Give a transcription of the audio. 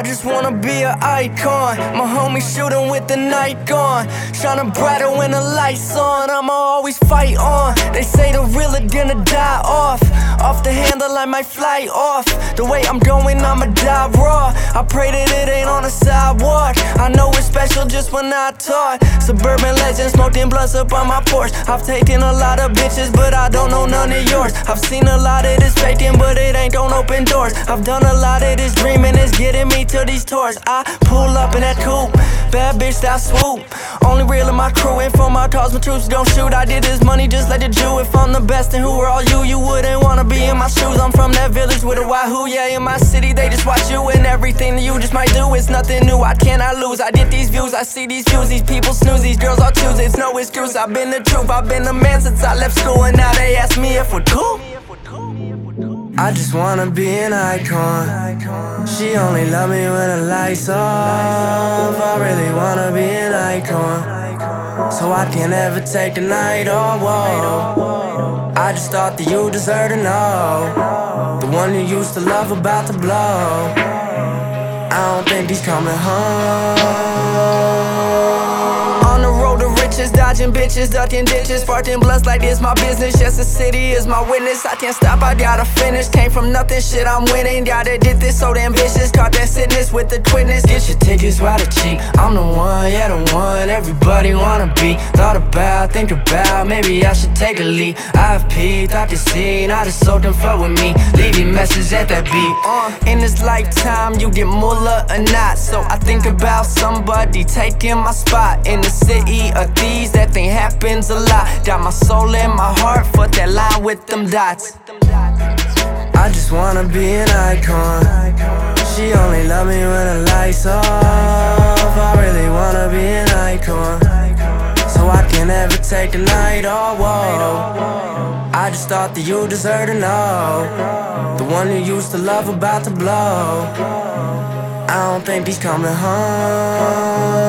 I just wanna be an icon. My homie shooting with the night gone. Shining brighter when the lights on. I'ma always fight on. They say the realer gonna die off. Off the handle, I might fly off. The way I'm going, I'ma die raw. I pray that it ain't on the sidewalk. I know it's special just when I talk. Suburban legend, smoking blunts up on my porch. I've taken a lot of bitches, but I don't know none of yours. I've seen a lot of this faking, but it ain't gon' open doors. I've done a lot of this dreaming, getting me to these tours. I pull up in that coupe, bad bitch that swoop. Only real in my crew, and for my cause, my troops don't shoot. I did this money just like the Jew. If I'm the best, then who are all you? You wouldn't wanna be in my shoes. I'm from that village with a wahoo, yeah. In my city, they just watch you, and everything that you just might do is nothing new. I cannot lose. I get these views, I see these views. These people snooze, these girls all choose. It's no excuse. I've been the truth, I've been the man since I left school, and now they ask me if we're cool. I just wanna be an icon. She only love me when the lights off. I really wanna be an icon. So I can't ever take a night off. I just thought that you deserve to know. The one you used to love about to blow. I don't think he's coming home. Dodging bitches, ducking ditches, farting blunts like this my business. Yes, the city is my witness. I can't stop, I gotta finish. Came from nothing, shit, I'm winning. Gotta did this so ambitious. Caught that sickness with the quickness. Get your tickets while the cheap. I'm the one, yeah, the one. Everybody wanna be. Thought about, think about, maybe I should take a leap. I've peeped, I can see, I just sold them flow with me. Leaving message at that beat. Uh, in this lifetime, you get mullah or not. So I think about somebody taking my spot in the city of thieves. That thing happens a lot. Got my soul and my heart, fuck that line with them dots. I just wanna be an icon. She only love me when the lights off. I really wanna be an icon. So I can never take a night off. I just thought that you deserve to know. The one you used to love about to blow. I don't think he's coming home.